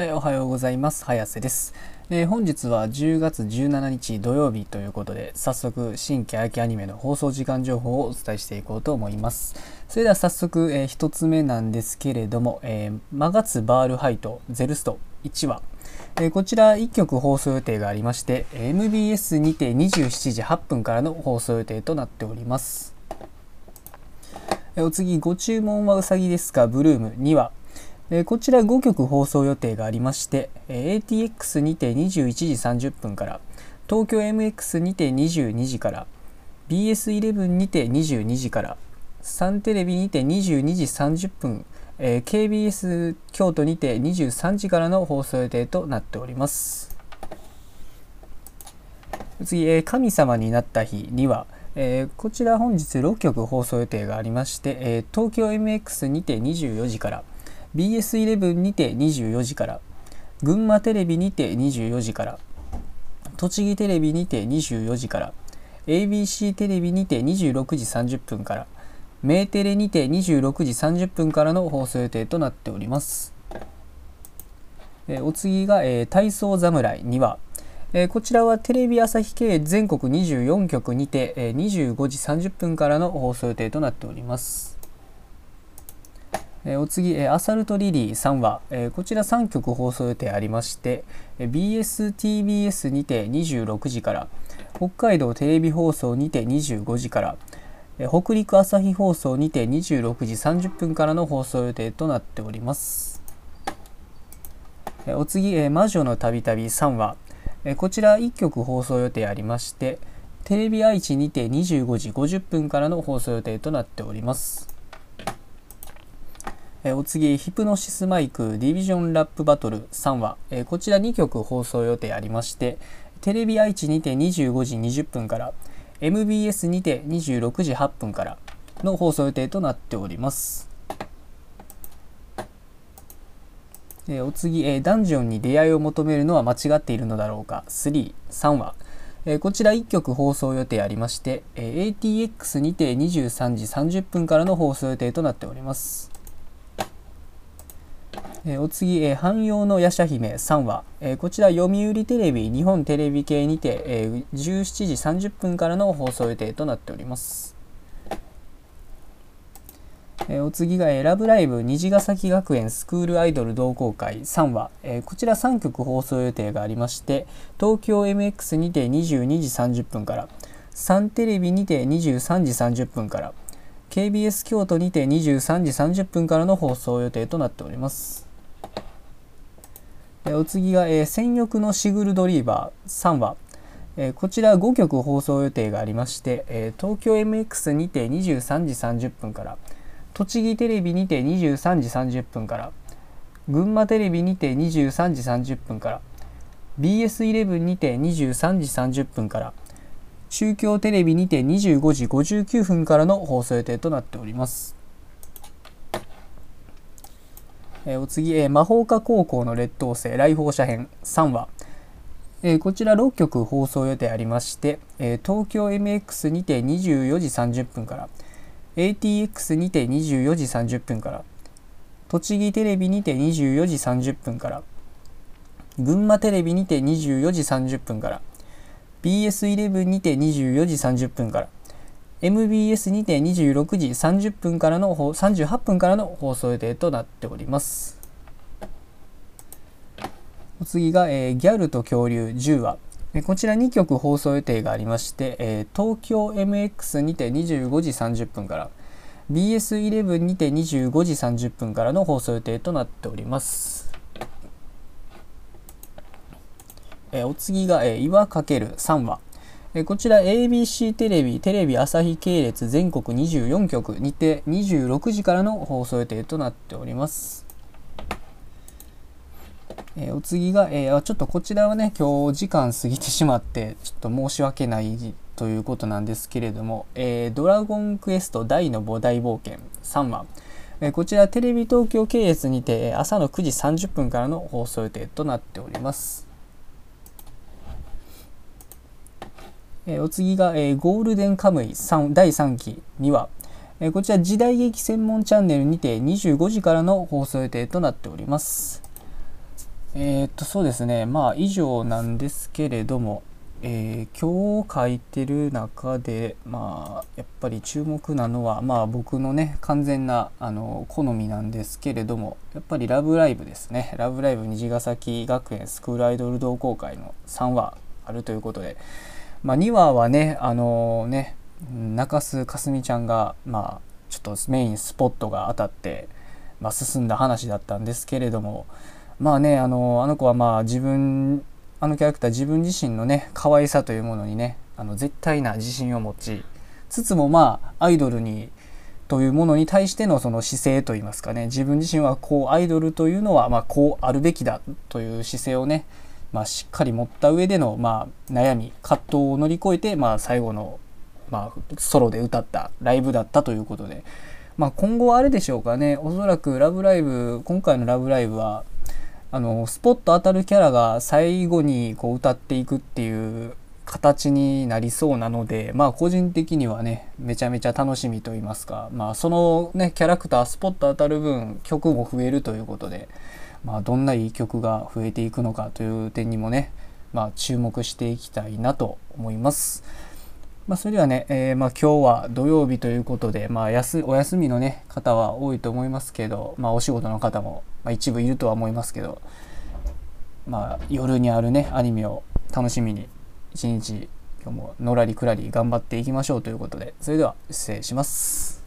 えー、おはようございます。早瀬です、えー、本日は10月17日土曜日ということで、早速新規秋アニメの放送時間情報をお伝えしていこうと思います。それでは早速、えー、1つ目なんですけれども、えー、マガツバールハイトゼルスト1話。えこちら1曲放送予定がありまして、MBS にて27時8分からの放送予定となっております。お次、ご注文はうさぎですか、ブルーム2話。えこちら5曲放送予定がありまして、え ATX にて21時30分から東京 MX にて22時から BS11 にて22時からサンテレビにて22時30分、えー、KBS 京都にて23時からの放送予定となっております。次、えー、神様になった日には、えー、こちら本日6曲放送予定がありまして、え東京 MX にて24時から BS11 にて24時から群馬テレビにて24時から栃木テレビにて24時から ABC テレビにて26時30分からメーテレにて26時30分からの放送予定となっております。えお次が、えー、体操侍2話、えー、こちらはテレビ朝日系全国24局にて、えー、25時30分からの放送予定となっております。えお次、えアサルトリリー3話、えこちら3曲放送予定ありまして、え BSTBS にて26時から北海道テレビ放送にて25時からえ北陸朝日放送にて26時30分からの放送予定となっております。えお次、え魔女のたびたび3話、えこちら1曲放送予定ありましてテレビ愛知にて25時50分からの放送予定となっております。えお次、ヒプノシスマイクディビジョンラップバトル3話、えこちら2曲放送予定ありまして、テレビ愛知にて25時20分から、MBS にて26時8分からの放送予定となっております。えお次、えダンジョンに出会いを求めるのは間違っているのだろうか3、3話、えこちら1曲放送予定ありまして、え ATX にて23時30分からの放送予定となっております。えお次、え汎用の夜叉姫3話、えこちら読売テレビ日本テレビ系にて、え17時30分からの放送予定となっております。えお次が、えラブライブ虹ヶ崎学園スクールアイドル同好会3話、えこちら3曲放送予定がありまして東京 MX にて22時30分からサンテレビにて23時30分から KBS 京都にて23時30分からの放送予定となっております。お次が、えー、戦欲のシグルドリーバー3話、えー、こちら5曲放送予定がありまして、えー、東京 MX にて23時30分から栃木テレビにて23時30分から群馬テレビにて23時30分から BS11 にて23時30分から中京テレビにて25時59分からの放送予定となっております。えー、お次、え、魔法科高校の劣等生来訪者編3話、え、こちら6曲放送予定ありまして、え、東京 MX にて24時30分から ATX にて24時30分から栃木テレビにて24時30分から群馬テレビにて24時30分から BS11 にて24時30分から MBS にて26時30分からの38分からの放送予定となっております。お次が、えー、ギャルと恐竜10話。こちら2曲放送予定がありまして、えー、東京 MX にて25時30分から BS11 にて25時30分からの放送予定となっております。えー、お次が、えー、岩かける3話。えこちら ABC テレビ、テレビ朝日系列全国24局にて26時からの放送予定となっております。えお次が、えー、ちょっとこちらはね、今日時間過ぎてしまって、ちょっと申し訳ないということなんですけれども、えー、ドラゴンクエスト大の母大冒険3話、えこちらテレビ東京系列にて朝の9時30分からの放送予定となっております。えお次が、えゴールデンカムイ3第3期には、えこちら時代劇専門チャンネルにて25時からの放送予定となっております。えー、っとそうですねまあ以上なんですけれども、えー、今日書いてる中でまあやっぱり注目なのはまあ僕のね完全なあの好みなんですけれどもやっぱり「ラブライブ!」ですね「ラブライブ!」虹ヶ崎学園スクールアイドル同好会の3話あるということで、まあ、2話はねあのね中洲かすみちゃんがまあちょっとメインスポットが当たって、まあ、進んだ話だったんですけれどもまあねあのあの子はまあ自分あのキャラクター自分自身のね可愛さというものにねあの絶対な自信を持ちつつもまあアイドルにというものに対してのその姿勢といいますかね自分自身はこうアイドルというのはまこうあるべきだという姿勢をね、まあ、しっかり持った上でのまあ悩み葛藤を乗り越えてまあ最後のまあソロで歌ったライブだったということで、まあ、今後はあれでしょうかねおそらく「ラブライブ!」今回の「ラブライブ!」はあのスポット当たるキャラが最後にこう歌っていくっていう形になりそうなのでまあ個人的にはねめちゃめちゃ楽しみと言いますかまあそのねキャラクタースポット当たる分曲も増えるということでまあどんないい曲が増えていくのかという点にもねまあ注目していきたいなと思います。まあ、それではね、えー、まあ今日は土曜日ということで、まあ、休お休みの、ね、方は多いと思いますけど、まあ、お仕事の方も、まあ、一部いるとは思いますけど、まあ、夜にあるねアニメを楽しみに一日今日ものらりくらり頑張っていきましょうということでそれでは失礼します。